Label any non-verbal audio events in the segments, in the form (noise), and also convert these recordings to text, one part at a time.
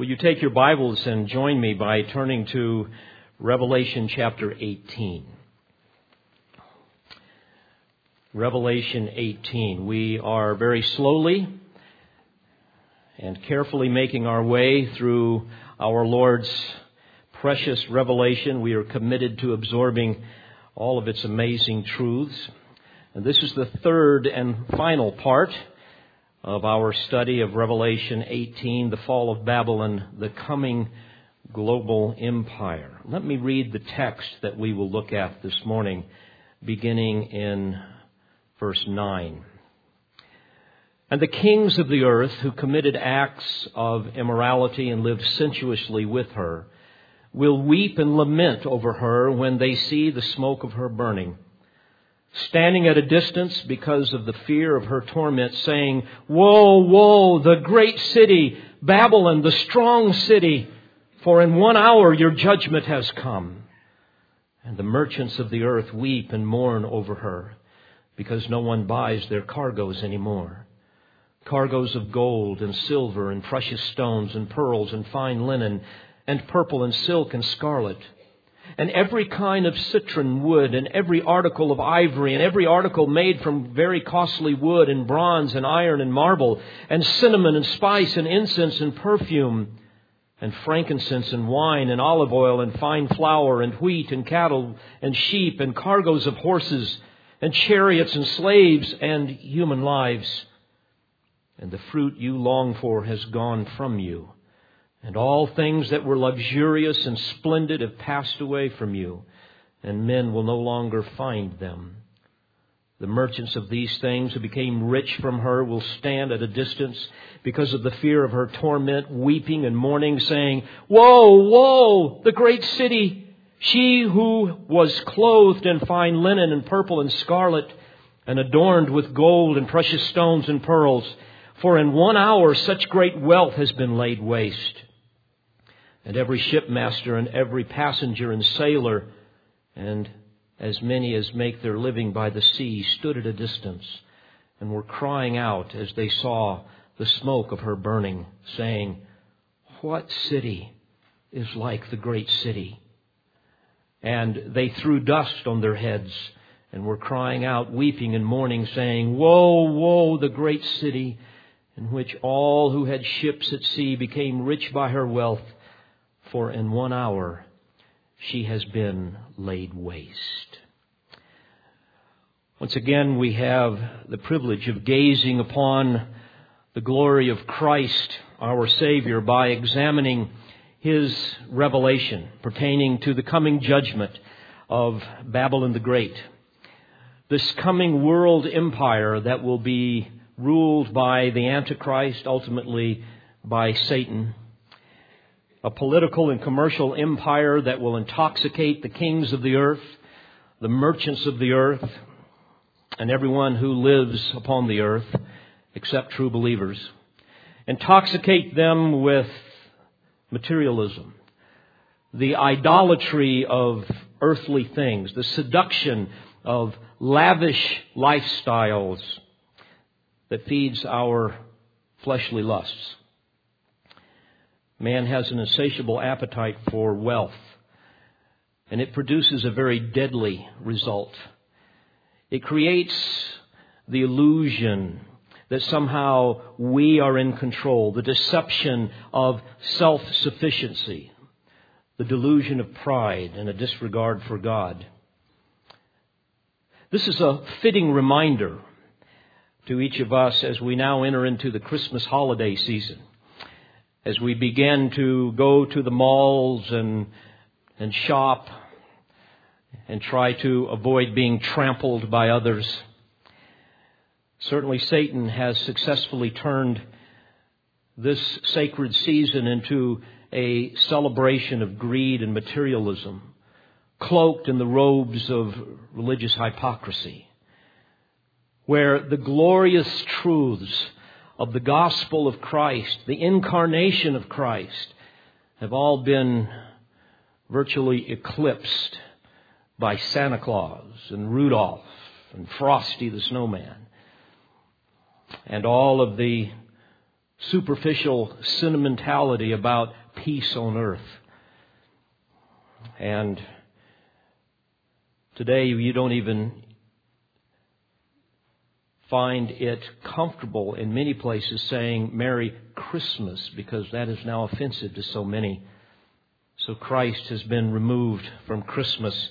Will you take your Bibles and join me by turning to Revelation chapter 18? Revelation 18. We are very slowly and carefully making our way through our Lord's precious revelation. We are committed to absorbing all of its amazing truths. And this is the third and final part of our study of Revelation 18, the fall of Babylon, the coming global empire. Let me read the text that we will look at this morning, beginning in verse 9. And the kings of the earth who committed acts of immorality and lived sensuously with her will weep and lament over her when they see the smoke of her burning standing at a distance because of the fear of her torment, saying, Woe, woe, the great city, Babylon, the strong city, for in one hour your judgment has come. And the merchants of the earth weep and mourn over her, because no one buys their cargoes anymore. Cargoes of gold and silver and precious stones and pearls and fine linen and purple and silk and scarlet and every kind of citron wood, and every article of ivory, and every article made from very costly wood, and bronze, and iron, and marble, and cinnamon, and spice, and incense, and perfume, and frankincense, and wine, and olive oil, and fine flour, and wheat, and cattle, and sheep, and cargoes of horses, and chariots, and slaves, and human lives. And the fruit you long for has gone from you and all things that were luxurious and splendid have passed away from you, and men will no longer find them. The merchants of these things who became rich from her will stand at a distance because of the fear of her torment, weeping and mourning, saying, Woe, woe, the great city, she who was clothed in fine linen and purple and scarlet, and adorned with gold and precious stones and pearls. For in one hour such great wealth has been laid waste. And every shipmaster and every passenger and sailor, and as many as make their living by the sea, stood at a distance and were crying out as they saw the smoke of her burning, saying, What city is like the great city? And they threw dust on their heads and were crying out, weeping and mourning, saying, Woe, woe, the great city, in which all who had ships at sea became rich by her wealth for in one hour she has been laid waste. Once again, we have the privilege of gazing upon the glory of Christ, our Savior, by examining His revelation pertaining to the coming judgment of Babylon the Great. This coming world empire that will be ruled by the Antichrist, ultimately by Satan a political and commercial empire that will intoxicate the kings of the earth, the merchants of the earth, and everyone who lives upon the earth, except true believers. Intoxicate them with materialism, the idolatry of earthly things, the seduction of lavish lifestyles that feeds our fleshly lusts. Man has an insatiable appetite for wealth, and it produces a very deadly result. It creates the illusion that somehow we are in control, the deception of self sufficiency, the delusion of pride, and a disregard for God. This is a fitting reminder to each of us as we now enter into the Christmas holiday season as we begin to go to the malls and, and shop and try to avoid being trampled by others. Certainly, Satan has successfully turned this sacred season into a celebration of greed and materialism, cloaked in the robes of religious hypocrisy, where the glorious truths of the gospel of Christ, the incarnation of Christ, have all been virtually eclipsed by Santa Claus and Rudolph and Frosty the Snowman and all of the superficial sentimentality about peace on earth. And today you don't even find it comfortable in many places saying Merry Christmas because that is now offensive to so many. So Christ has been removed from Christmas.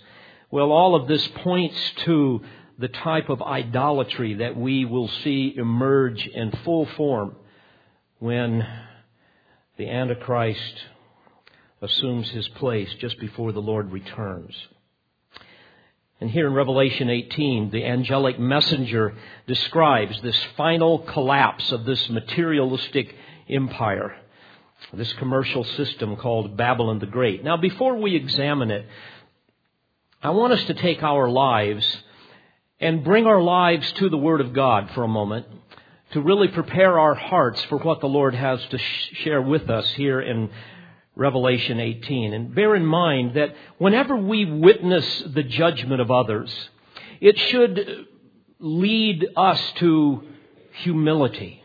Well, all of this points to the type of idolatry that we will see emerge in full form when the Antichrist assumes his place just before the Lord returns. And here in Revelation 18, the angelic messenger describes this final collapse of this materialistic empire, this commercial system called Babylon the Great. Now, before we examine it, I want us to take our lives and bring our lives to the Word of God for a moment to really prepare our hearts for what the Lord has to share with us here in Revelation 18. And bear in mind that whenever we witness the judgment of others, it should lead us to humility.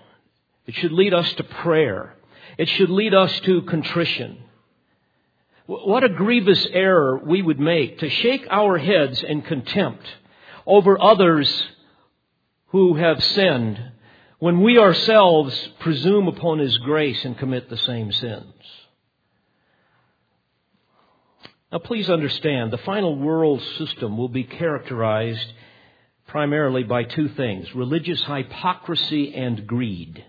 It should lead us to prayer. It should lead us to contrition. What a grievous error we would make to shake our heads in contempt over others who have sinned when we ourselves presume upon His grace and commit the same sins. Now, please understand, the final world system will be characterized primarily by two things religious hypocrisy and greed.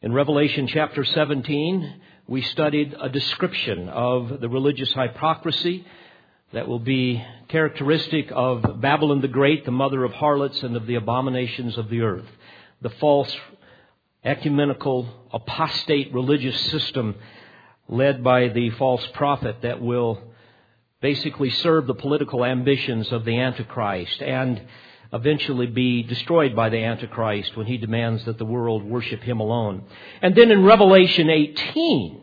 In Revelation chapter 17, we studied a description of the religious hypocrisy that will be characteristic of Babylon the Great, the mother of harlots and of the abominations of the earth. The false, ecumenical, apostate religious system led by the false prophet that will basically serve the political ambitions of the Antichrist and eventually be destroyed by the Antichrist when he demands that the world worship him alone. And then in Revelation 18,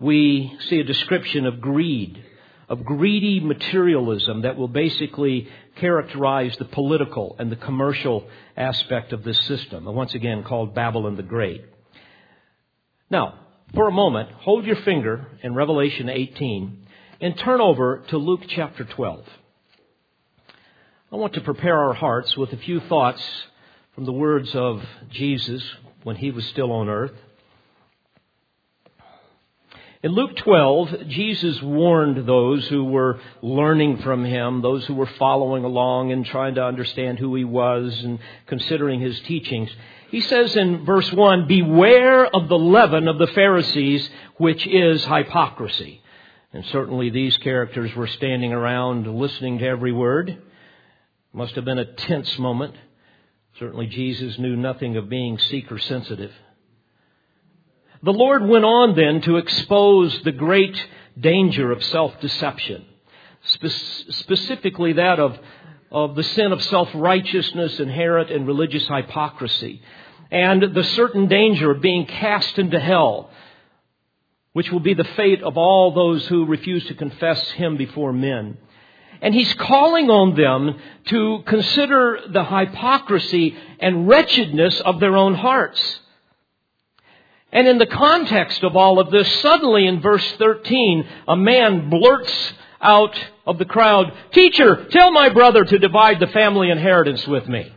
we see a description of greed, of greedy materialism that will basically characterize the political and the commercial aspect of this system, once again called Babylon the Great. Now, for a moment, hold your finger in Revelation 18 and turn over to Luke chapter 12. I want to prepare our hearts with a few thoughts from the words of Jesus when he was still on earth. In Luke 12, Jesus warned those who were learning from him, those who were following along and trying to understand who he was and considering his teachings. He says in verse 1, Beware of the leaven of the Pharisees, which is hypocrisy. And certainly these characters were standing around listening to every word. Must have been a tense moment. Certainly Jesus knew nothing of being seeker sensitive. The Lord went on then to expose the great danger of self-deception. Spe- specifically that of, of the sin of self-righteousness inherent in religious hypocrisy. And the certain danger of being cast into hell which will be the fate of all those who refuse to confess him before men. And he's calling on them to consider the hypocrisy and wretchedness of their own hearts. And in the context of all of this, suddenly in verse 13, a man blurts out of the crowd, Teacher, tell my brother to divide the family inheritance with me.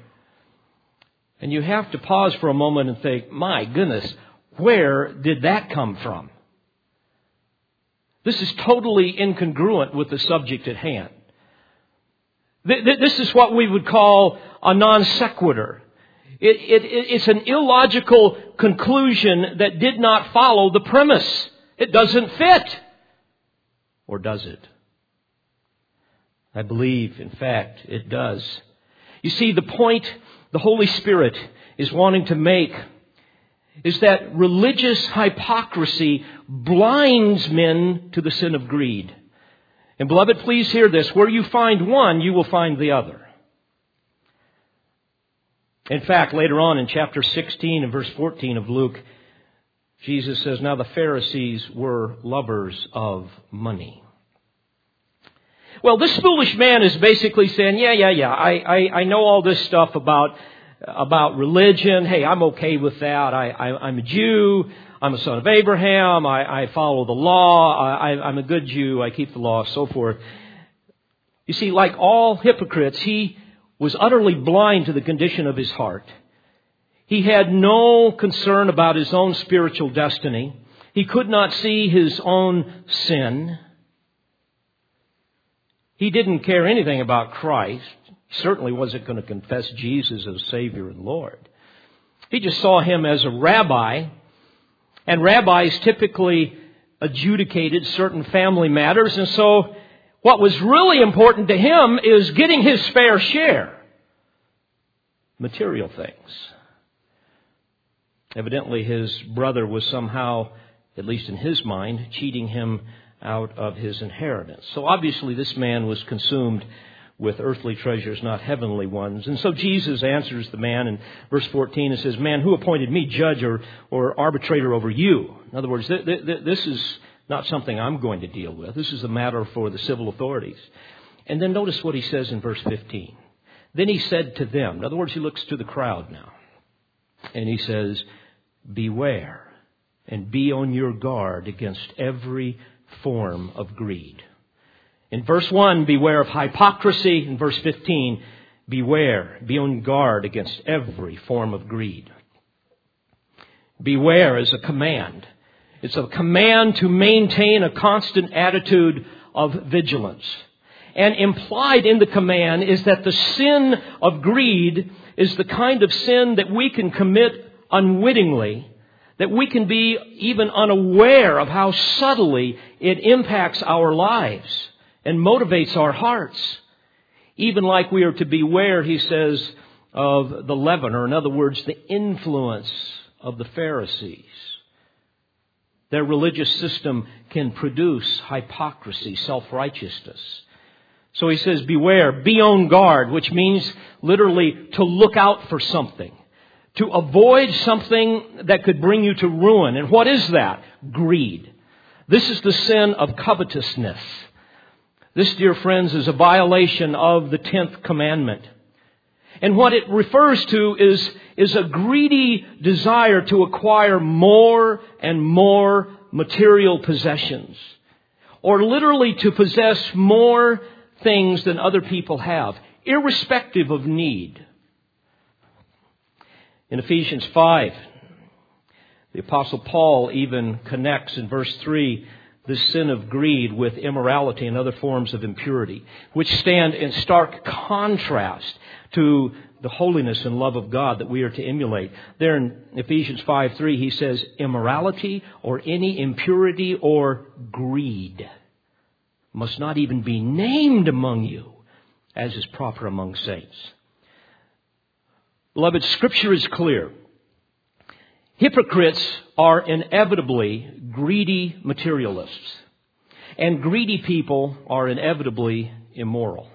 And you have to pause for a moment and think, my goodness, where did that come from? This is totally incongruent with the subject at hand. This is what we would call a non sequitur. It, it, it's an illogical conclusion that did not follow the premise. It doesn't fit. Or does it? I believe, in fact, it does. You see, the point the Holy Spirit is wanting to make is that religious hypocrisy blinds men to the sin of greed. And beloved, please hear this. Where you find one, you will find the other. In fact, later on in chapter 16 and verse 14 of Luke, Jesus says, Now the Pharisees were lovers of money. Well, this foolish man is basically saying, Yeah, yeah, yeah, I, I, I know all this stuff about about religion. Hey, I'm okay with that. I, I, I'm a Jew. I'm a son of Abraham. I, I follow the law. I, I'm a good Jew. I keep the law, so forth. You see, like all hypocrites, he was utterly blind to the condition of his heart. He had no concern about his own spiritual destiny. He could not see his own sin. He didn't care anything about Christ. Certainly wasn't going to confess Jesus as Savior and Lord. He just saw him as a rabbi, and rabbis typically adjudicated certain family matters, and so what was really important to him is getting his fair share. Material things. Evidently, his brother was somehow, at least in his mind, cheating him out of his inheritance. So obviously, this man was consumed with earthly treasures, not heavenly ones. And so Jesus answers the man in verse 14 and says, Man, who appointed me judge or, or arbitrator over you? In other words, th- th- this is not something I'm going to deal with. This is a matter for the civil authorities. And then notice what he says in verse 15. Then he said to them, in other words, he looks to the crowd now, and he says, Beware and be on your guard against every form of greed. In verse 1, beware of hypocrisy. In verse 15, beware, be on guard against every form of greed. Beware is a command. It's a command to maintain a constant attitude of vigilance. And implied in the command is that the sin of greed is the kind of sin that we can commit unwittingly, that we can be even unaware of how subtly it impacts our lives and motivates our hearts. Even like we are to beware, he says, of the leaven, or in other words, the influence of the Pharisees. Their religious system can produce hypocrisy, self-righteousness. So he says, beware, be on guard, which means literally to look out for something. To avoid something that could bring you to ruin. And what is that? Greed. This is the sin of covetousness. This, dear friends, is a violation of the tenth commandment. And what it refers to is, is a greedy desire to acquire more and more material possessions. Or literally to possess more things than other people have, irrespective of need. In Ephesians 5, the Apostle Paul even connects in verse 3 the sin of greed with immorality and other forms of impurity, which stand in stark contrast to the holiness and love of God that we are to emulate. There in Ephesians 5 3, he says, immorality or any impurity or greed must not even be named among you, as is proper among saints. Beloved, Scripture is clear. Hypocrites are inevitably greedy materialists. And greedy people are inevitably immoral.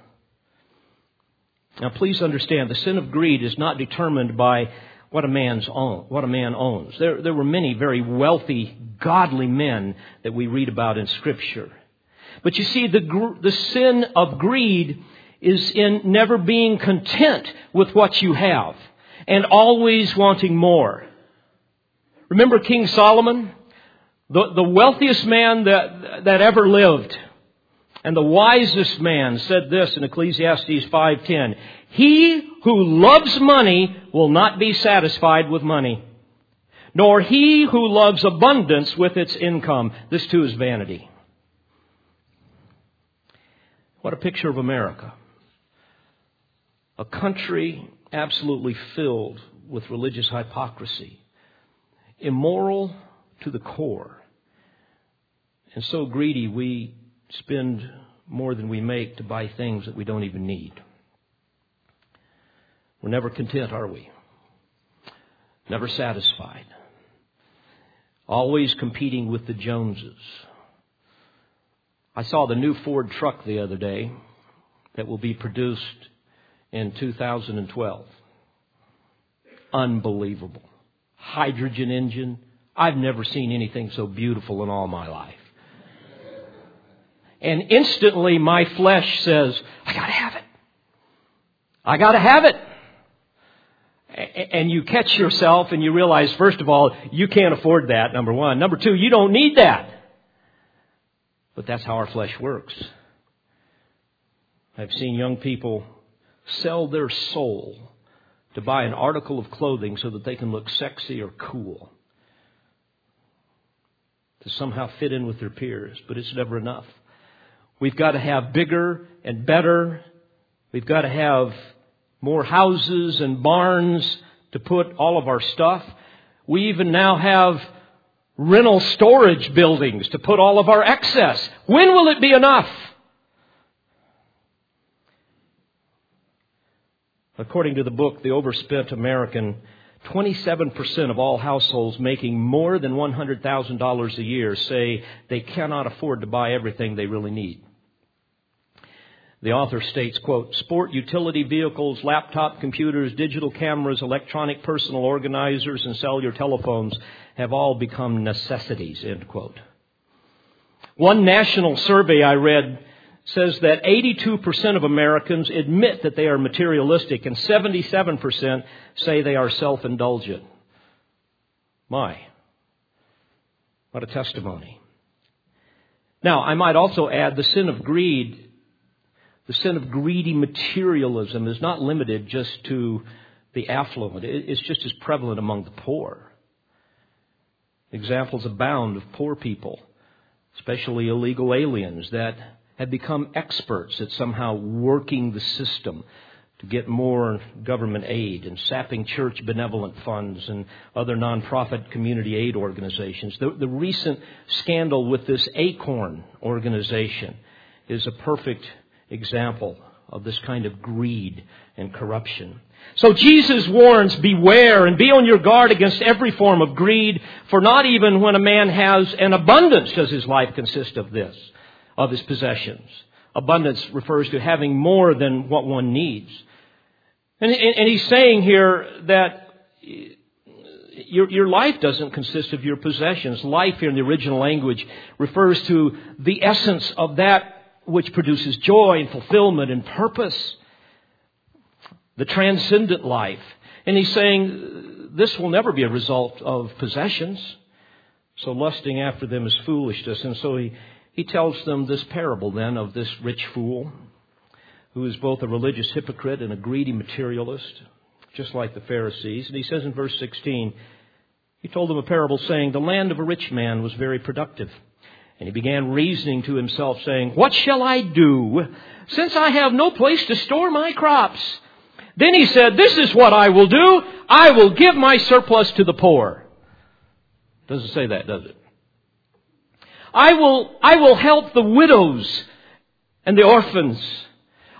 Now please understand, the sin of greed is not determined by what a man's own, what a man owns. There, there were many very wealthy, godly men that we read about in scripture. But you see, the, the sin of greed is in never being content with what you have and always wanting more. Remember King Solomon? The, the wealthiest man that, that ever lived and the wisest man said this in Ecclesiastes 5:10, "He who loves money will not be satisfied with money, nor he who loves abundance with its income. This too is vanity." What a picture of America. A country absolutely filled with religious hypocrisy, immoral to the core, and so greedy we spend more than we make to buy things that we don't even need. We're never content, are we? Never satisfied. Always competing with the Joneses. I saw the new Ford truck the other day that will be produced in 2012. Unbelievable. Hydrogen engine. I've never seen anything so beautiful in all my life. And instantly my flesh says, I gotta have it. I gotta have it. and you catch yourself and you realize, first of all, you can't afford that, number one. Number two, you don't need that. But that's how our flesh works. I've seen young people sell their soul to buy an article of clothing so that they can look sexy or cool. To somehow fit in with their peers, but it's never enough. We've got to have bigger and better. We've got to have more houses and barns to put all of our stuff. We even now have rental storage buildings to put all of our excess. When will it be enough? According to the book, The Overspent American, 27% of all households making more than $100,000 a year say they cannot afford to buy everything they really need. The author states, quote, sport utility vehicles, laptop computers, digital cameras, electronic personal organizers, and cellular telephones have all become necessities, end quote. One national survey I read says that 82% of Americans admit that they are materialistic and 77% say they are self-indulgent. My. What a testimony. Now, I might also add the sin of greed the sin of greedy materialism is not limited just to the affluent. It's just as prevalent among the poor. Examples abound of poor people, especially illegal aliens, that have become experts at somehow working the system to get more government aid and sapping church benevolent funds and other nonprofit community aid organizations. The, the recent scandal with this Acorn organization is a perfect example of this kind of greed and corruption. So Jesus warns, beware and be on your guard against every form of greed, for not even when a man has an abundance does his life consist of this, of his possessions. Abundance refers to having more than what one needs. And, and he's saying here that your, your life doesn't consist of your possessions. Life here in the original language refers to the essence of that which produces joy and fulfillment and purpose. The transcendent life. And he's saying this will never be a result of possessions. So lusting after them is foolishness. And so he, he tells them this parable then of this rich fool who is both a religious hypocrite and a greedy materialist, just like the Pharisees. And he says in verse 16, he told them a parable saying, The land of a rich man was very productive. And he began reasoning to himself, saying, What shall I do, since I have no place to store my crops? Then he said, This is what I will do. I will give my surplus to the poor. Doesn't say that, does it? I will, I will help the widows and the orphans.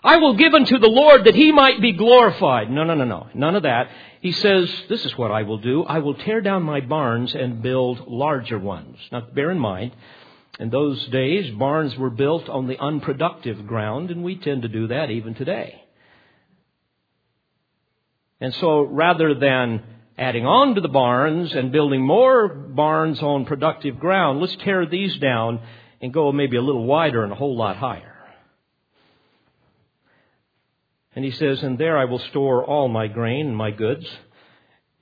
I will give unto the Lord that he might be glorified. No, no, no, no. None of that. He says, This is what I will do. I will tear down my barns and build larger ones. Now, bear in mind, in those days, barns were built on the unproductive ground, and we tend to do that even today. And so rather than adding on to the barns and building more barns on productive ground, let's tear these down and go maybe a little wider and a whole lot higher. And he says, And there I will store all my grain and my goods.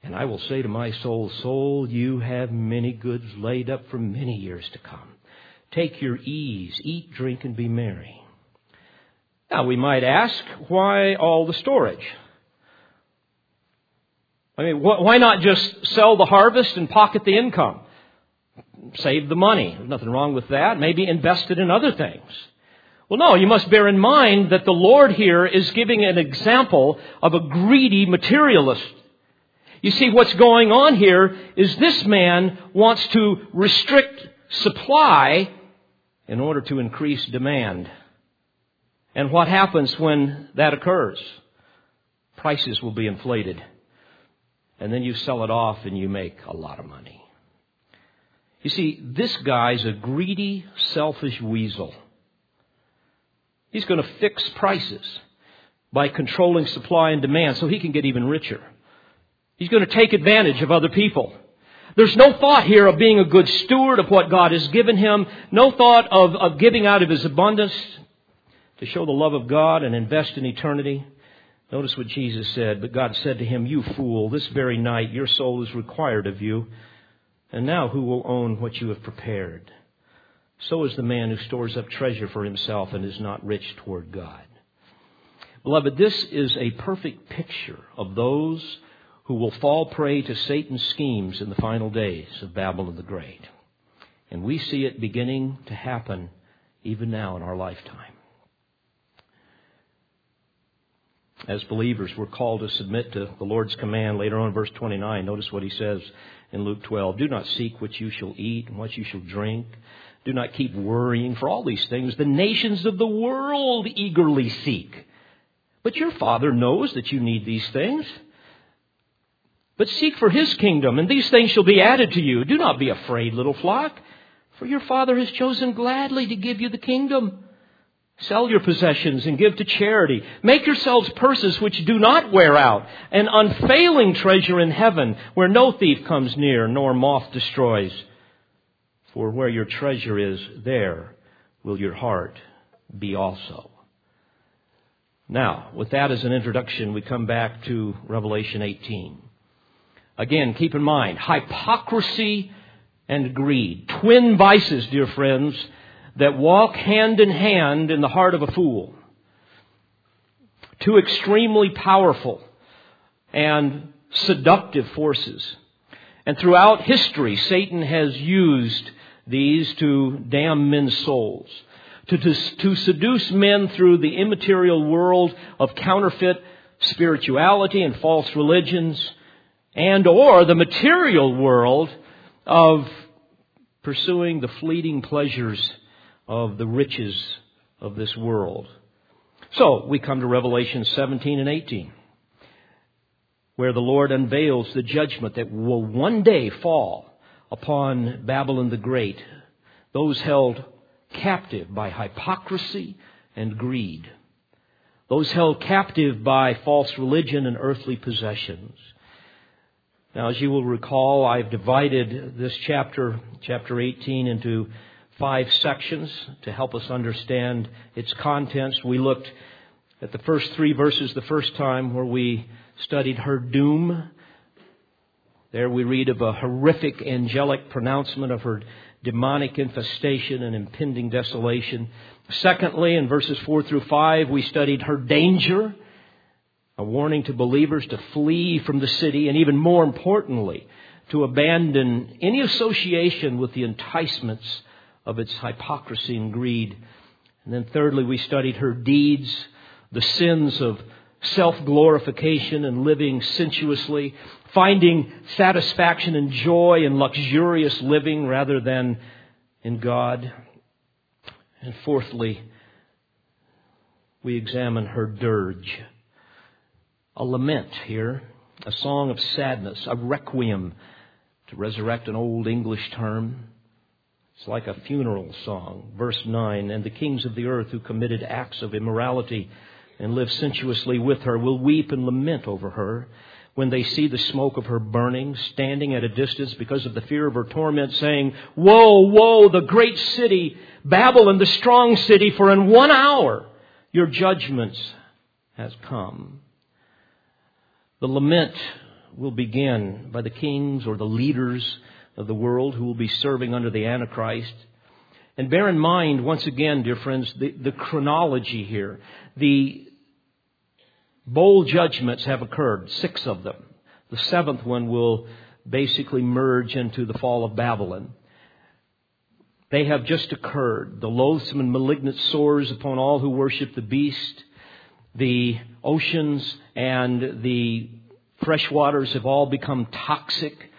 And I will say to my soul, Soul, you have many goods laid up for many years to come. Take your ease, eat, drink, and be merry. Now, we might ask, why all the storage? I mean, why not just sell the harvest and pocket the income? Save the money. There's nothing wrong with that. Maybe invest it in other things. Well, no, you must bear in mind that the Lord here is giving an example of a greedy materialist. You see, what's going on here is this man wants to restrict supply in order to increase demand. And what happens when that occurs? Prices will be inflated. And then you sell it off and you make a lot of money. You see, this guy's a greedy, selfish weasel. He's going to fix prices by controlling supply and demand so he can get even richer. He's going to take advantage of other people. There's no thought here of being a good steward of what God has given him, no thought of, of giving out of his abundance to show the love of God and invest in eternity. Notice what Jesus said. But God said to him, You fool, this very night your soul is required of you. And now who will own what you have prepared? So is the man who stores up treasure for himself and is not rich toward God. Beloved, this is a perfect picture of those who will fall prey to Satan's schemes in the final days of Babylon the Great. And we see it beginning to happen even now in our lifetime. As believers, we're called to submit to the Lord's command later on verse 29. Notice what he says in Luke 12. Do not seek what you shall eat and what you shall drink. Do not keep worrying for all these things. The nations of the world eagerly seek. But your Father knows that you need these things. But seek for His kingdom, and these things shall be added to you. Do not be afraid, little flock, for your Father has chosen gladly to give you the kingdom. Sell your possessions and give to charity. Make yourselves purses which do not wear out, an unfailing treasure in heaven, where no thief comes near, nor moth destroys. For where your treasure is, there will your heart be also. Now, with that as an introduction, we come back to Revelation 18. Again, keep in mind, hypocrisy and greed. Twin vices, dear friends, that walk hand in hand in the heart of a fool. Two extremely powerful and seductive forces. And throughout history, Satan has used these to damn men's souls, to, to, to seduce men through the immaterial world of counterfeit spirituality and false religions, and or the material world of pursuing the fleeting pleasures of the riches of this world. So we come to Revelation 17 and 18, where the Lord unveils the judgment that will one day fall upon Babylon the Great, those held captive by hypocrisy and greed, those held captive by false religion and earthly possessions. Now, as you will recall, I've divided this chapter, chapter 18, into five sections to help us understand its contents. We looked at the first three verses the first time where we studied her doom. There we read of a horrific angelic pronouncement of her demonic infestation and impending desolation. Secondly, in verses 4 through 5, we studied her danger, a warning to believers to flee from the city, and even more importantly, to abandon any association with the enticements of its hypocrisy and greed. And then thirdly, we studied her deeds, the sins of self glorification and living sensuously, finding satisfaction and joy in luxurious living rather than in God. And fourthly, we examine her dirge, a lament here, a song of sadness, a requiem, to resurrect an old English term. It's like a funeral song. Verse 9 And the kings of the earth who committed acts of immorality and lived sensuously with her will weep and lament over her when they see the smoke of her burning, standing at a distance because of the fear of her torment, saying, Woe, woe, the great city, Babylon, the strong city, for in one hour your judgments has come. The lament will begin by the kings or the leaders of the world who will be serving under the Antichrist. And bear in mind, once again, dear friends, the, the chronology here. The bowl judgments have occurred, six of them. The seventh one will basically merge into the fall of Babylon. They have just occurred. The loathsome and malignant sores upon all who worship the beast. The oceans and the fresh waters have all become toxic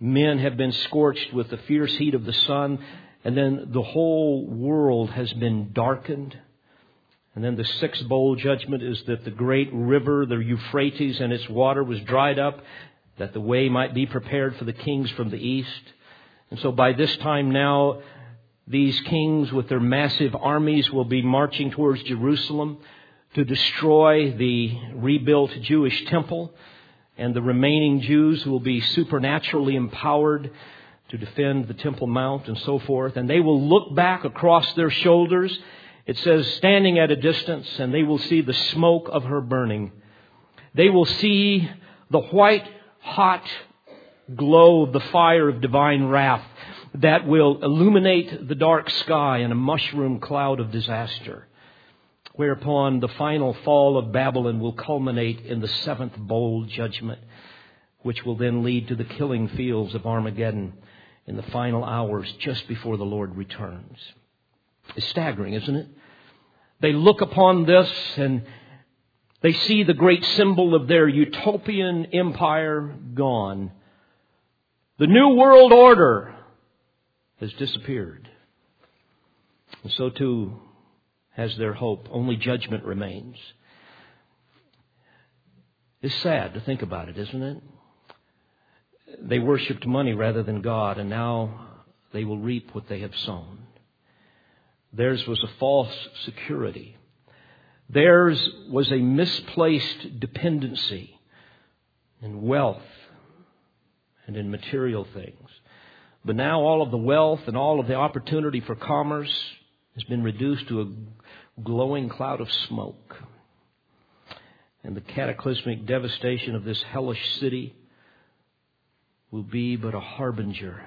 Men have been scorched with the fierce heat of the sun, and then the whole world has been darkened. And then the sixth bowl judgment is that the great river, the Euphrates, and its water was dried up, that the way might be prepared for the kings from the east. And so by this time now, these kings with their massive armies will be marching towards Jerusalem to destroy the rebuilt Jewish temple and the remaining Jews will be supernaturally empowered to defend the Temple Mount and so forth. And they will look back across their shoulders It says, standing at a distance, and they will see the smoke of her burning. They will see the white, hot glow of the fire of divine wrath that will illuminate the dark sky in a mushroom cloud of disaster, whereupon the final fall of Babylon will culminate in the seventh bowl judgment, which will then lead to the killing fields of Armageddon in the final hours just before the Lord returns. It's staggering, isn't it? They look upon this and they see the great symbol of their utopian empire gone. The New World Order has disappeared. And so too has their hope. Only judgment remains. It's sad to think about it, isn't it? They worshiped money rather than God, and now they will reap what they have sown. Theirs was a false security. Theirs was a misplaced dependency in wealth and in material things. But now all of the wealth and all of the opportunity for commerce has been reduced to a glowing cloud of smoke. And the cataclysmic devastation of this hellish city will be but a harbinger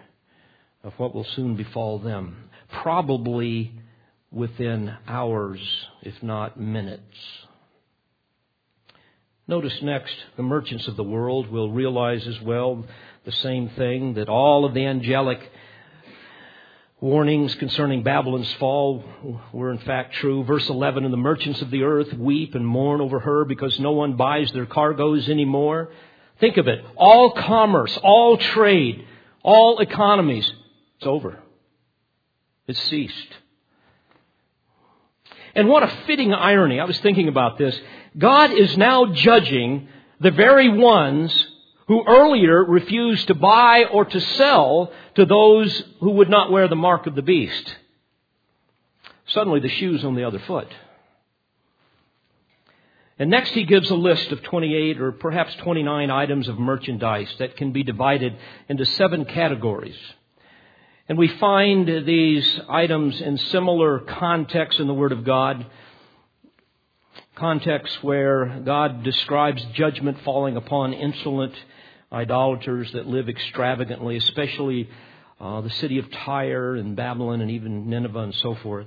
of what will soon befall them. Probably within hours, if not minutes. Notice next, the merchants of the world will realize as well the same thing that all of the angelic warnings concerning Babylon's fall were in fact true. Verse 11, and the merchants of the earth weep and mourn over her because no one buys their cargoes anymore. Think of it. All commerce, all trade, all economies, it's over. It's ceased. And what a fitting irony. I was thinking about this. God is now judging the very ones who earlier refused to buy or to sell to those who would not wear the mark of the beast. Suddenly the shoe's on the other foot. And next he gives a list of 28 or perhaps 29 items of merchandise that can be divided into seven categories. And we find these items in similar contexts in the Word of God. Contexts where God describes judgment falling upon insolent idolaters that live extravagantly, especially uh, the city of Tyre and Babylon and even Nineveh and so forth.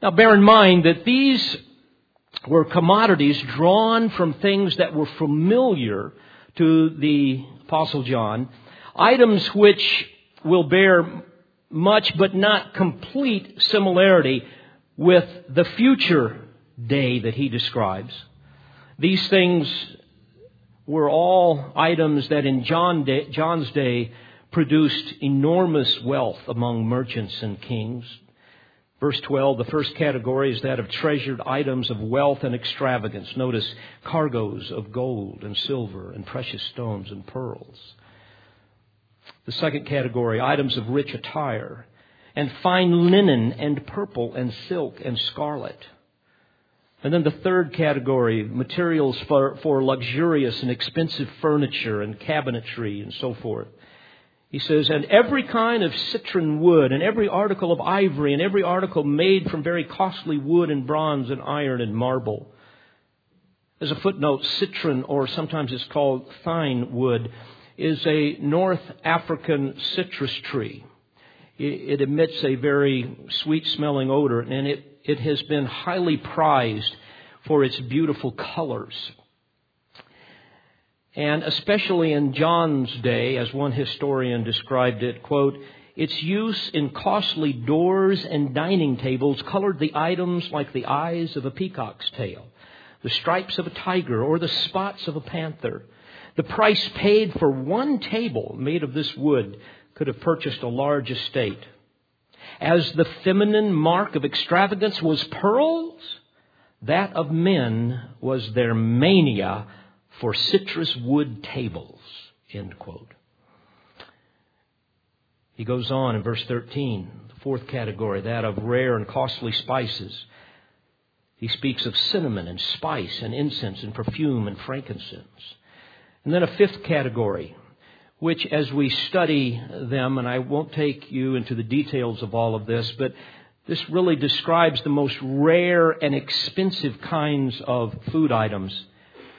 Now bear in mind that these were commodities drawn from things that were familiar to the Apostle John, items which will bear much but not complete similarity with the future day that he describes. These things were all items that in John day, John's day produced enormous wealth among merchants and kings. Verse 12, the first category is that of treasured items of wealth and extravagance. Notice cargoes of gold and silver and precious stones and pearls. The second category, items of rich attire and fine linen and purple and silk and scarlet. And then the third category, materials for, for luxurious and expensive furniture and cabinetry and so forth. He says, and every kind of citron wood, and every article of ivory, and every article made from very costly wood and bronze and iron and marble. As a footnote, citron, or sometimes it's called thyine wood, is a North African citrus tree. It emits a very sweet smelling odor, and it, it has been highly prized for its beautiful colors. And especially in John's day, as one historian described it, quote, its use in costly doors and dining tables colored the items like the eyes of a peacock's tail, the stripes of a tiger, or the spots of a panther. The price paid for one table made of this wood could have purchased a large estate. As the feminine mark of extravagance was pearls, that of men was their mania for citrus wood tables. End quote. He goes on in verse 13, the fourth category, that of rare and costly spices. He speaks of cinnamon and spice and incense and perfume and frankincense. And then a fifth category, which as we study them, and I won't take you into the details of all of this, but This really describes the most rare and expensive kinds of food items.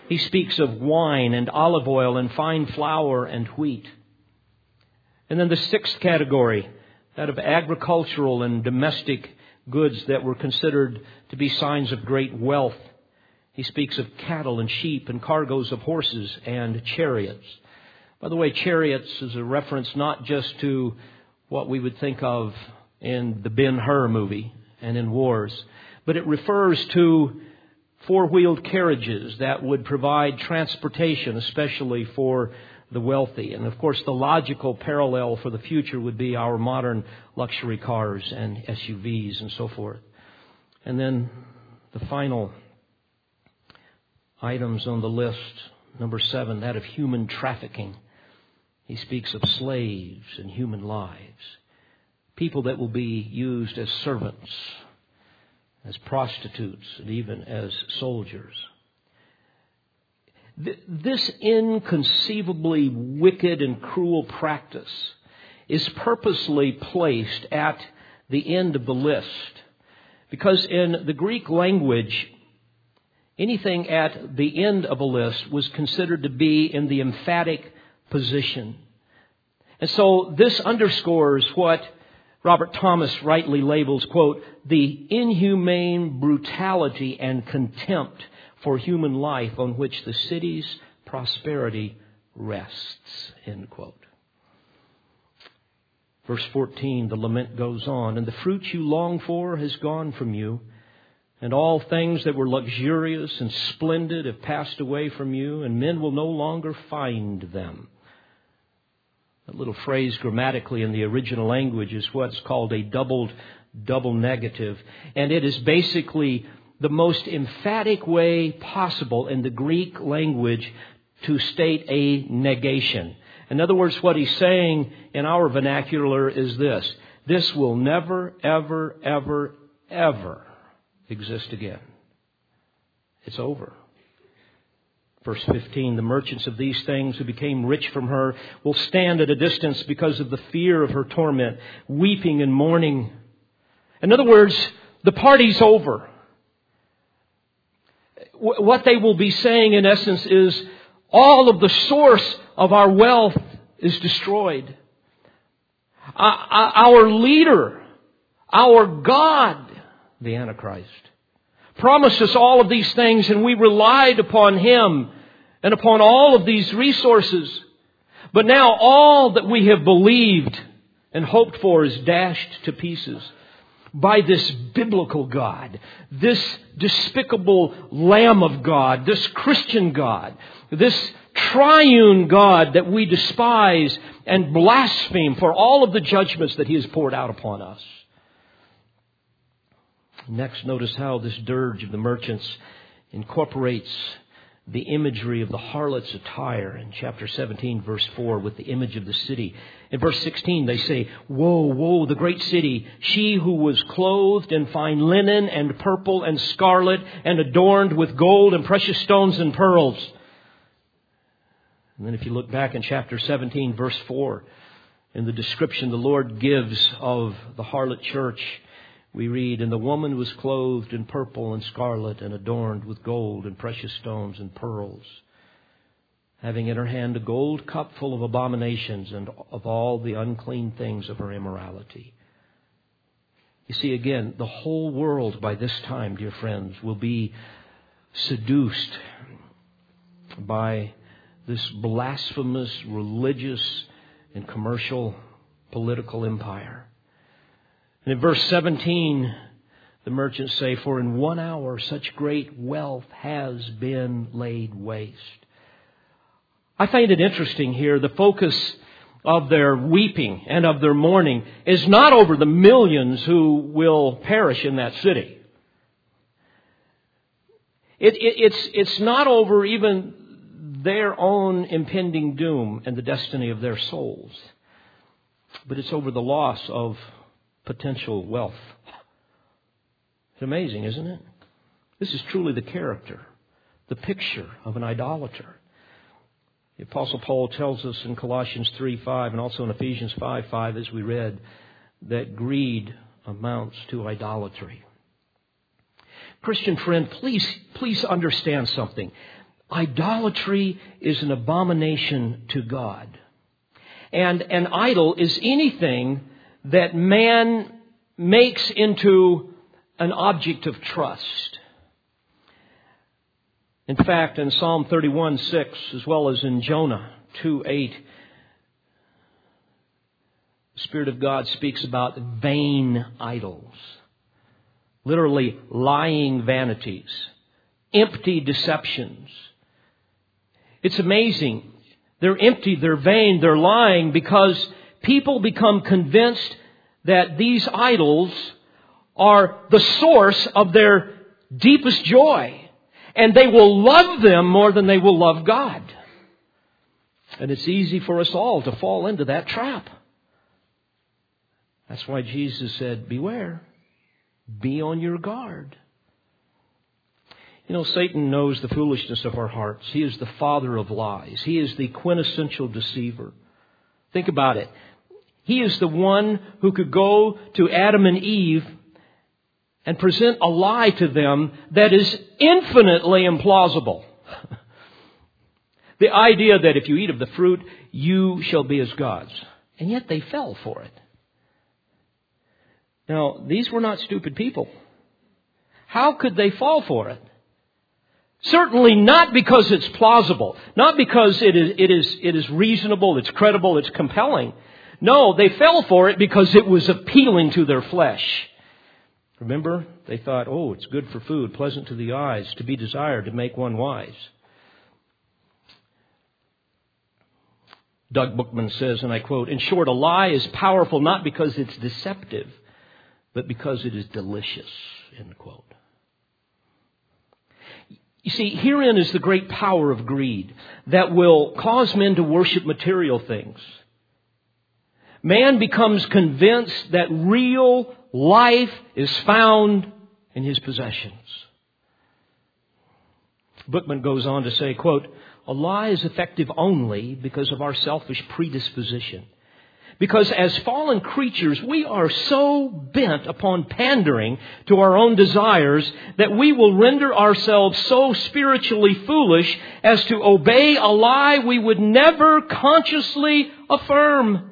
He speaks of wine and olive oil and fine flour and wheat. And then the sixth category, that of agricultural and domestic goods that were considered to be signs of great wealth. He speaks of cattle and sheep and cargoes of horses and chariots. By the way, chariots is a reference not just to what we would think of in the Ben Hur movie and in wars, but it refers to four wheeled carriages that would provide transportation, especially for the wealthy. And of course, the logical parallel for the future would be our modern luxury cars and SUVs and so forth. And then the final items on the list, number seven, that of human trafficking. He speaks of slaves and human lives, people that will be used as servants, as prostitutes, and even as soldiers. This inconceivably wicked and cruel practice is purposely placed at the end of the list because in the Greek language, anything at the end of a list was considered to be in the emphatic position. And so this underscores what Robert Thomas rightly labels, quote, the inhumane brutality and contempt for human life on which the city's prosperity rests. End quote. Verse 14, the lament goes on, and the fruit you long for has gone from you, and all things that were luxurious and splendid have passed away from you, and men will no longer find them. That little phrase grammatically in the original language is what's called a doubled double negative, and it is basically the most emphatic way possible in the Greek language to state a negation. In other words, what he's saying in our vernacular is this. This will never, ever, ever, ever exist again. It's over. Verse 15, the merchants of these things who became rich from her will stand at a distance because of the fear of her torment, weeping and mourning. In other words, the party's over what they will be saying in essence is all of the source of our wealth is destroyed. Our leader, our God, the Antichrist, promised us all of these things and we relied upon Him and upon all of these resources. But now all that we have believed and hoped for is dashed to pieces by this biblical God, this despicable Lamb of God, this Christian God, this triune God that we despise and blaspheme for all of the judgments that He has poured out upon us. Next, notice how this dirge of the merchants incorporates the imagery of the harlot's attire in chapter 17, verse 4, with the image of the city. In verse 16, they say, Woe, woe, the great city, she who was clothed in fine linen and purple and scarlet and adorned with gold and precious stones and pearls. And then if you look back in chapter 17, verse 4, in the description the Lord gives of the harlot church, we read, And the woman was clothed in purple and scarlet and adorned with gold and precious stones and pearls, having in her hand a gold cup full of abominations and of all the unclean things of her immorality. You see, again, the whole world by this time, dear friends, will be seduced by this blasphemous religious and commercial political empire. And in verse 17, the merchants say, For in one hour such great wealth has been laid waste. I find it interesting here, the focus of their weeping and of their mourning is not over the millions who will perish in that city. It, it, it's, it's not over even their own impending doom and the destiny of their souls, but it's over the loss of potential wealth. It's amazing, isn't it? This is truly the character, the picture of an idolater. The Apostle Paul tells us in Colossians 3 5 and also in Ephesians 5 5, as we read, that greed amounts to idolatry. Christian friend, please, please understand something. Idolatry is an abomination to God. And an idol is anything that man makes into an object of trust. In fact, in Psalm 31 6, as well as in Jonah 2 8, the Spirit of God speaks about vain idols. Literally, lying vanities, empty deceptions. It's amazing. They're empty, they're vain, they're lying because people become convinced that these idols are the source of their deepest joy. And they will love them more than they will love God. And it's easy for us all to fall into that trap. That's why Jesus said, Beware, be on your guard. You know, Satan knows the foolishness of our hearts. He is the father of lies. He is the quintessential deceiver. Think about it. He is the one who could go to Adam and Eve and present a lie to them that is infinitely implausible. (laughs) the idea that if you eat of the fruit, you shall be as gods. And yet they fell for it. Now, these were not stupid people. How could they fall for it? Certainly not because it's plausible, not because it is, it is, it is reasonable, it's credible, it's compelling. No, they fell for it because it was appealing to their flesh. Remember? They thought, oh, it's good for food, pleasant to the eyes, to be desired, to make one wise. Doug Bookman says, and I quote, In short, a lie is powerful not because it's deceptive, but because it is delicious. End quote. You see, herein is the great power of greed that will cause men to worship material things. Man becomes convinced that real life is found in his possessions. Bookman goes on to say, quote, a lie is effective only because of our selfish predisposition. Because as fallen creatures, we are so bent upon pandering to our own desires that we will render ourselves so spiritually foolish as to obey a lie we would never consciously affirm.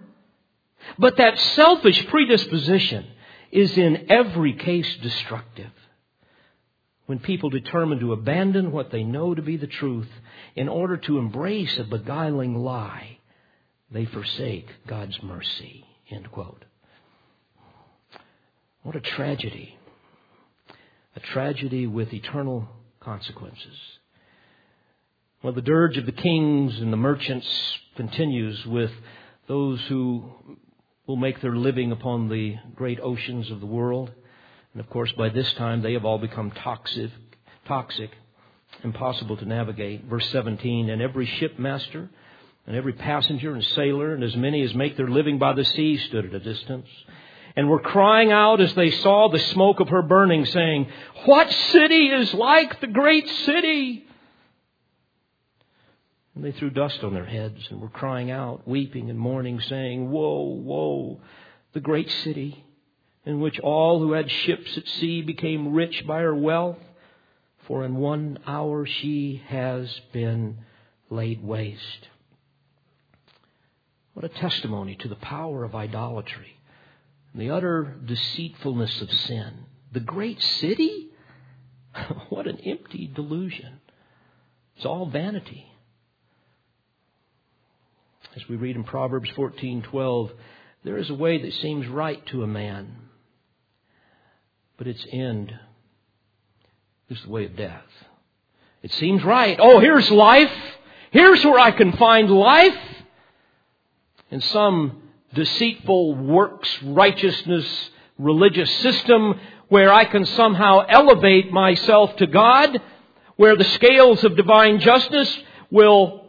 But that selfish predisposition is in every case destructive. When people determine to abandon what they know to be the truth in order to embrace a beguiling lie, they forsake God's mercy. End quote. What a tragedy. A tragedy with eternal consequences. Well, the dirge of the kings and the merchants continues with those who will make their living upon the great oceans of the world. And of course, by this time, they have all become toxic, toxic, impossible to navigate. Verse 17, and every shipmaster and every passenger and sailor and as many as make their living by the sea stood at a distance and were crying out as they saw the smoke of her burning, saying, What city is like the great city? And they threw dust on their heads and were crying out, weeping and mourning, saying, Woe, woe, the great city, in which all who had ships at sea became rich by her wealth, for in one hour she has been laid waste. What a testimony to the power of idolatry and the utter deceitfulness of sin. The great city? (laughs) what an empty delusion. It's all vanity as we read in Proverbs 14:12, there is a way that seems right to a man, but its end is the way of death. It seems right. Oh, here's life. Here's where I can find life. In some deceitful works righteousness religious system where I can somehow elevate myself to God, where the scales of divine justice will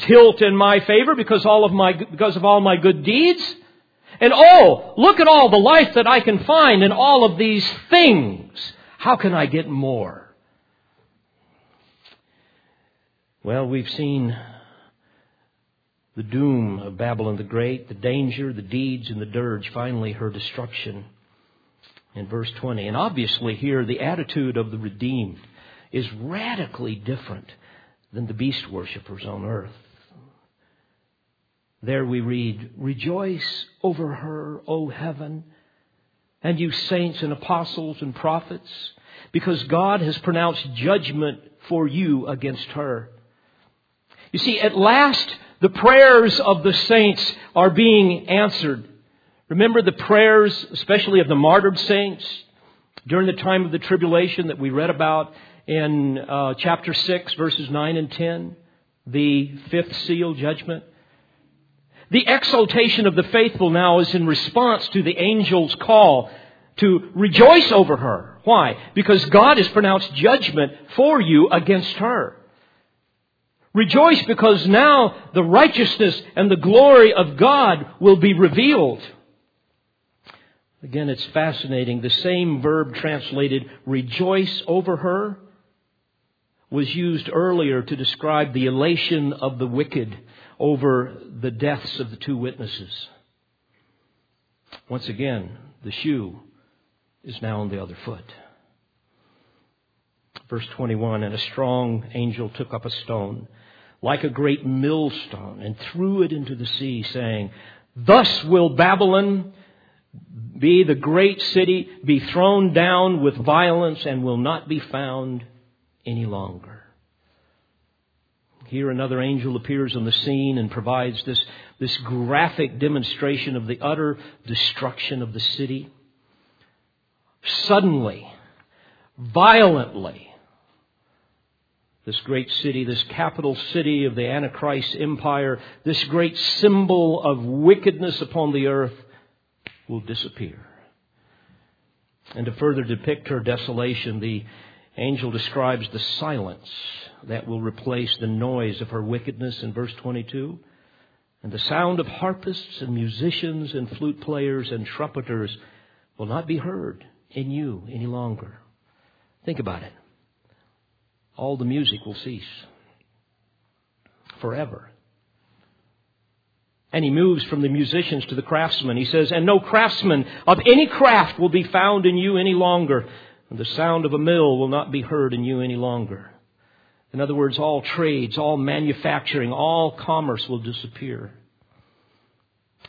tilt in my favor because all of my, because of all my good deeds. And oh, look at all the life that I can find in all of these things. How can I get more? Well, we've seen the doom of Babylon the Great, the danger, the deeds, and the dirge, finally her destruction. in verse 20. And obviously, here, the attitude of the redeemed is radically different than the beast worshippers on earth. There we read, Rejoice over her, O heaven, and you saints and apostles and prophets, because God has pronounced judgment for you against her. You see, at last, the prayers of the saints are being answered. Remember the prayers, especially of the martyred saints, during the time of the tribulation that we read about in uh, chapter 6, verses 9 and 10, the fifth seal judgment. The exaltation of the faithful now is in response to the angel's call to rejoice over her. Why? Because God has pronounced judgment for you against her. Rejoice because now the righteousness and the glory of God will be revealed. Again, it's fascinating. The same verb translated rejoice over her was used earlier to describe the elation of the wicked over the deaths of the two witnesses. Once again, the shoe is now on the other foot. Verse 21 And a strong angel took up a stone, like a great millstone, and threw it into the sea, saying, Thus will Babylon be the great city, be thrown down with violence, and will not be found any longer. Here another angel appears on the scene and provides this, this graphic demonstration of the utter destruction of the city. Suddenly, violently, this great city, this capital city of the Antichrist empire, this great symbol of wickedness upon the earth will disappear. And to further depict her desolation, the angel describes the silence that will replace the noise of her wickedness in verse 22. And the sound of harpists and musicians and flute players and trumpeters will not be heard in you any longer. Think about it. All the music will cease forever. And he moves from the musicians to the craftsmen. He says, And no craftsman of any craft will be found in you any longer, and the sound of a mill will not be heard in you any longer. In other words, all trades, all manufacturing, all commerce will disappear.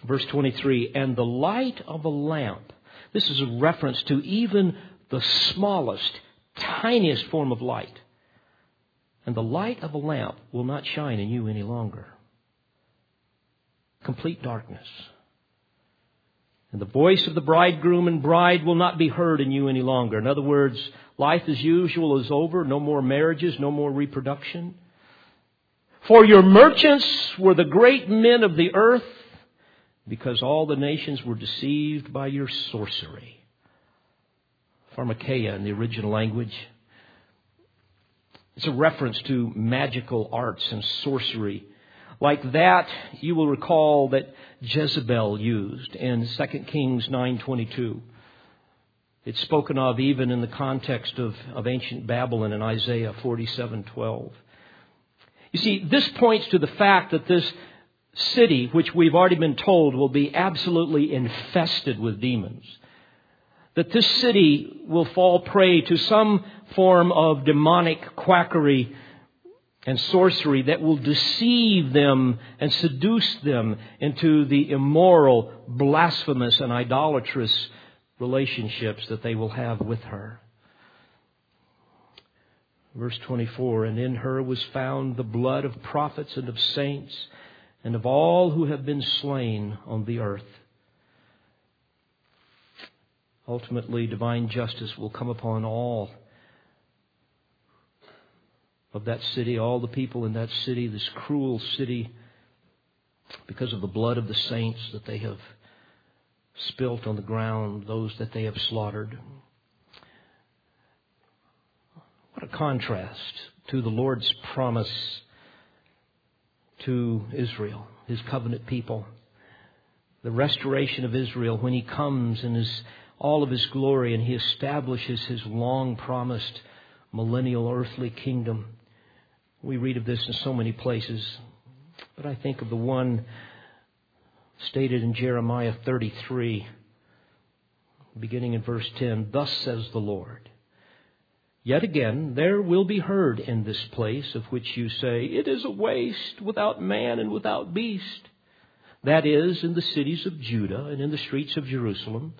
Verse 23 And the light of a lamp, this is a reference to even the smallest, tiniest form of light. And the light of a lamp will not shine in you any longer. Complete darkness. And the voice of the bridegroom and bride will not be heard in you any longer. In other words, life as usual is over. No more marriages, no more reproduction. For your merchants were the great men of the earth because all the nations were deceived by your sorcery. Pharmakeia in the original language. It's a reference to magical arts and sorcery like that, you will recall that Jezebel used in 2 Kings 9.22. It's spoken of even in the context of, of ancient Babylon in Isaiah 47.12. You see, this points to the fact that this city, which we've already been told will be absolutely infested with demons, that this city will fall prey to some form of demonic quackery and sorcery that will deceive them and seduce them into the immoral, blasphemous, and idolatrous relationships that they will have with her. Verse 24, and in her was found the blood of prophets and of saints and of all who have been slain on the earth. Ultimately, divine justice will come upon all of that city, all the people in that city, this cruel city, because of the blood of the saints that they have spilt on the ground, those that they have slaughtered. What a contrast to the Lord's promise to Israel, his covenant people. The restoration of Israel when he comes in his, all of his glory and he establishes his long promised millennial earthly kingdom. We read of this in so many places, but I think of the one stated in Jeremiah 33, beginning in verse 10, Thus says the Lord. Yet again, there will be heard in this place of which you say, It is a waste without man and without beast. That is, in the cities of Judah and in the streets of Jerusalem,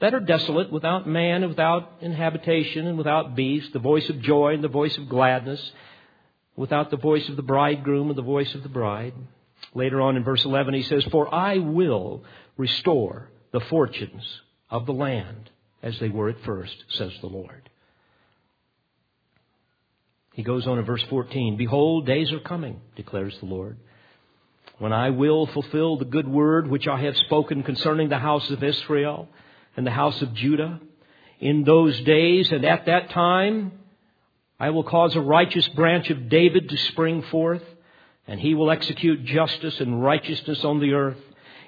that are desolate, without man and without inhabitation and without beast, the voice of joy and the voice of gladness, without the voice of the bridegroom and the voice of the bride. Later on in verse 11, he says, For I will restore the fortunes of the land as they were at first, says the Lord. He goes on in verse 14, Behold, days are coming, declares the Lord, when I will fulfill the good word which I have spoken concerning the house of Israel and the house of Judah. In those days and at that time, I will cause a righteous branch of David to spring forth, and he will execute justice and righteousness on the earth.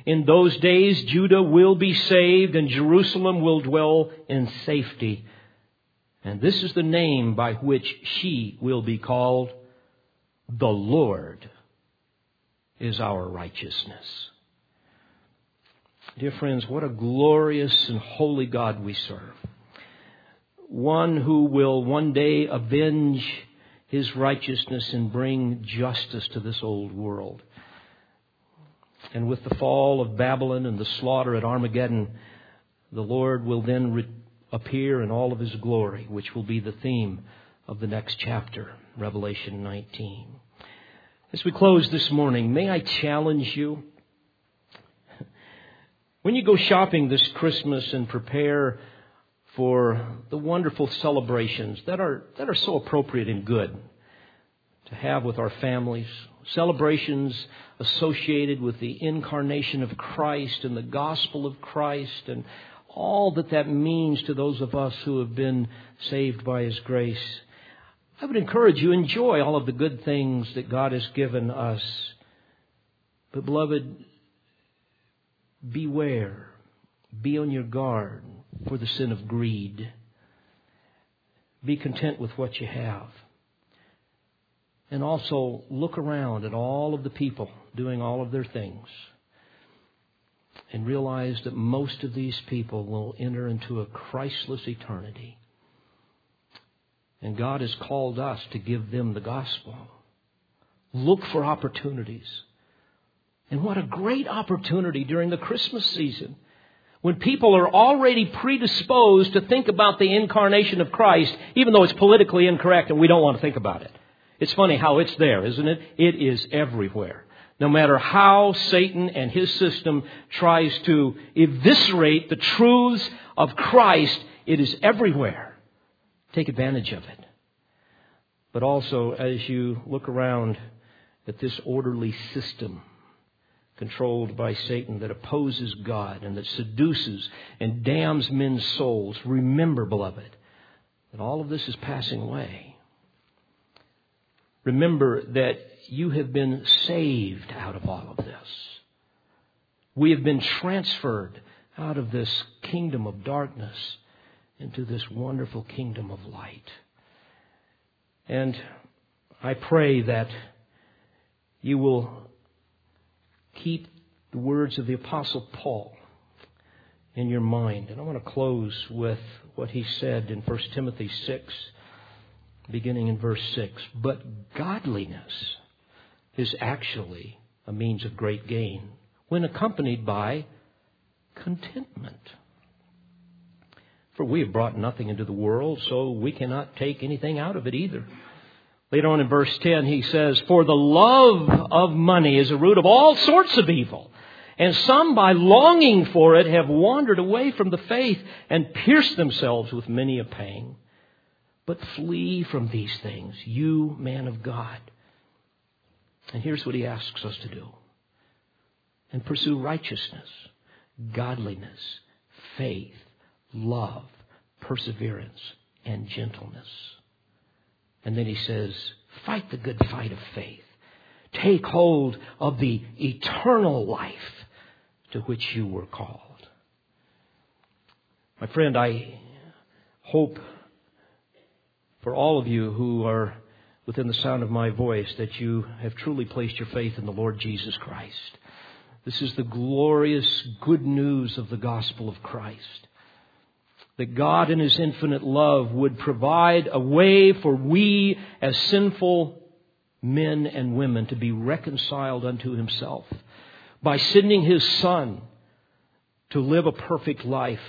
In those days, Judah will be saved, and Jerusalem will dwell in safety. And this is the name by which she will be called the Lord is our righteousness. Dear friends, what a glorious and holy God we serve. One who will one day avenge his righteousness and bring justice to this old world. And with the fall of Babylon and the slaughter at Armageddon, the Lord will then re- appear in all of his glory, which will be the theme of the next chapter, Revelation 19. As we close this morning, may I challenge you (laughs) when you go shopping this Christmas and prepare for the wonderful celebrations that are, that are so appropriate and good to have with our families, celebrations associated with the incarnation of Christ and the gospel of Christ and all that that means to those of us who have been saved by His grace. I would encourage you, enjoy all of the good things that God has given us. But beloved, beware, be on your guard for the sin of greed. Be content with what you have. And also look around at all of the people doing all of their things and realize that most of these people will enter into a Christless eternity. And God has called us to give them the gospel. Look for opportunities and what a great opportunity during the Christmas season when people are already predisposed to think about the incarnation of Christ, even though it's politically incorrect and we don't want to think about it. It's funny how it's there, isn't it? It is everywhere. No matter how Satan and his system tries to eviscerate the truths of Christ, it is everywhere. Take advantage of it. But also, as you look around at this orderly system, controlled by Satan that opposes God and that seduces and damns men's souls, remember, beloved, that all of this is passing away. Remember that you have been saved out of all of this. We have been transferred out of this kingdom of darkness into this wonderful kingdom of light. And I pray that you will keep the words of the Apostle Paul in your mind. And I want to close with what he said in 1 Timothy 6, beginning in verse 6. But godliness is actually a means of great gain when accompanied by contentment. For we have brought nothing into the world, so we cannot take anything out of it either. Later on in verse 10, he says, For the love of money is a root of all sorts of evil. And some, by longing for it, have wandered away from the faith and pierced themselves with many a pang. But flee from these things, you man of God. And here's what he asks us to do and pursue righteousness, godliness, faith, love, perseverance, and gentleness. And then he says, fight the good fight of faith. Take hold of the eternal life to which you were called. My friend, I hope for all of you who are within the sound of my voice that you have truly placed your faith in the Lord Jesus Christ. This is the glorious good news of the gospel of Christ. That God in His infinite love would provide a way for we as sinful men and women to be reconciled unto Himself by sending His Son to live a perfect life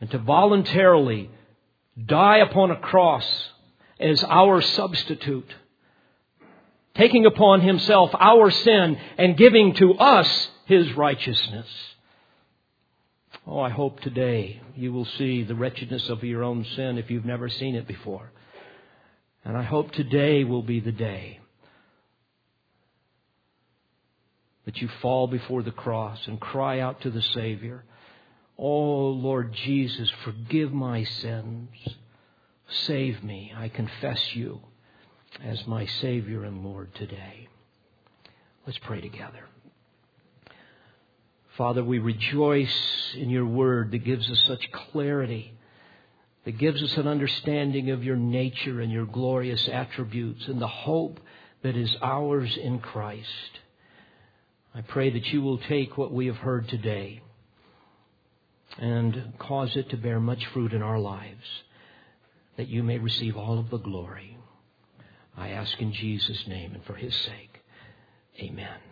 and to voluntarily die upon a cross as our substitute, taking upon Himself our sin and giving to us His righteousness. Oh, I hope today you will see the wretchedness of your own sin if you've never seen it before. And I hope today will be the day that you fall before the cross and cry out to the Savior, Oh, Lord Jesus, forgive my sins. Save me. I confess you as my Savior and Lord today. Let's pray together. Father, we rejoice in your word that gives us such clarity, that gives us an understanding of your nature and your glorious attributes and the hope that is ours in Christ. I pray that you will take what we have heard today and cause it to bear much fruit in our lives, that you may receive all of the glory. I ask in Jesus' name and for his sake. Amen.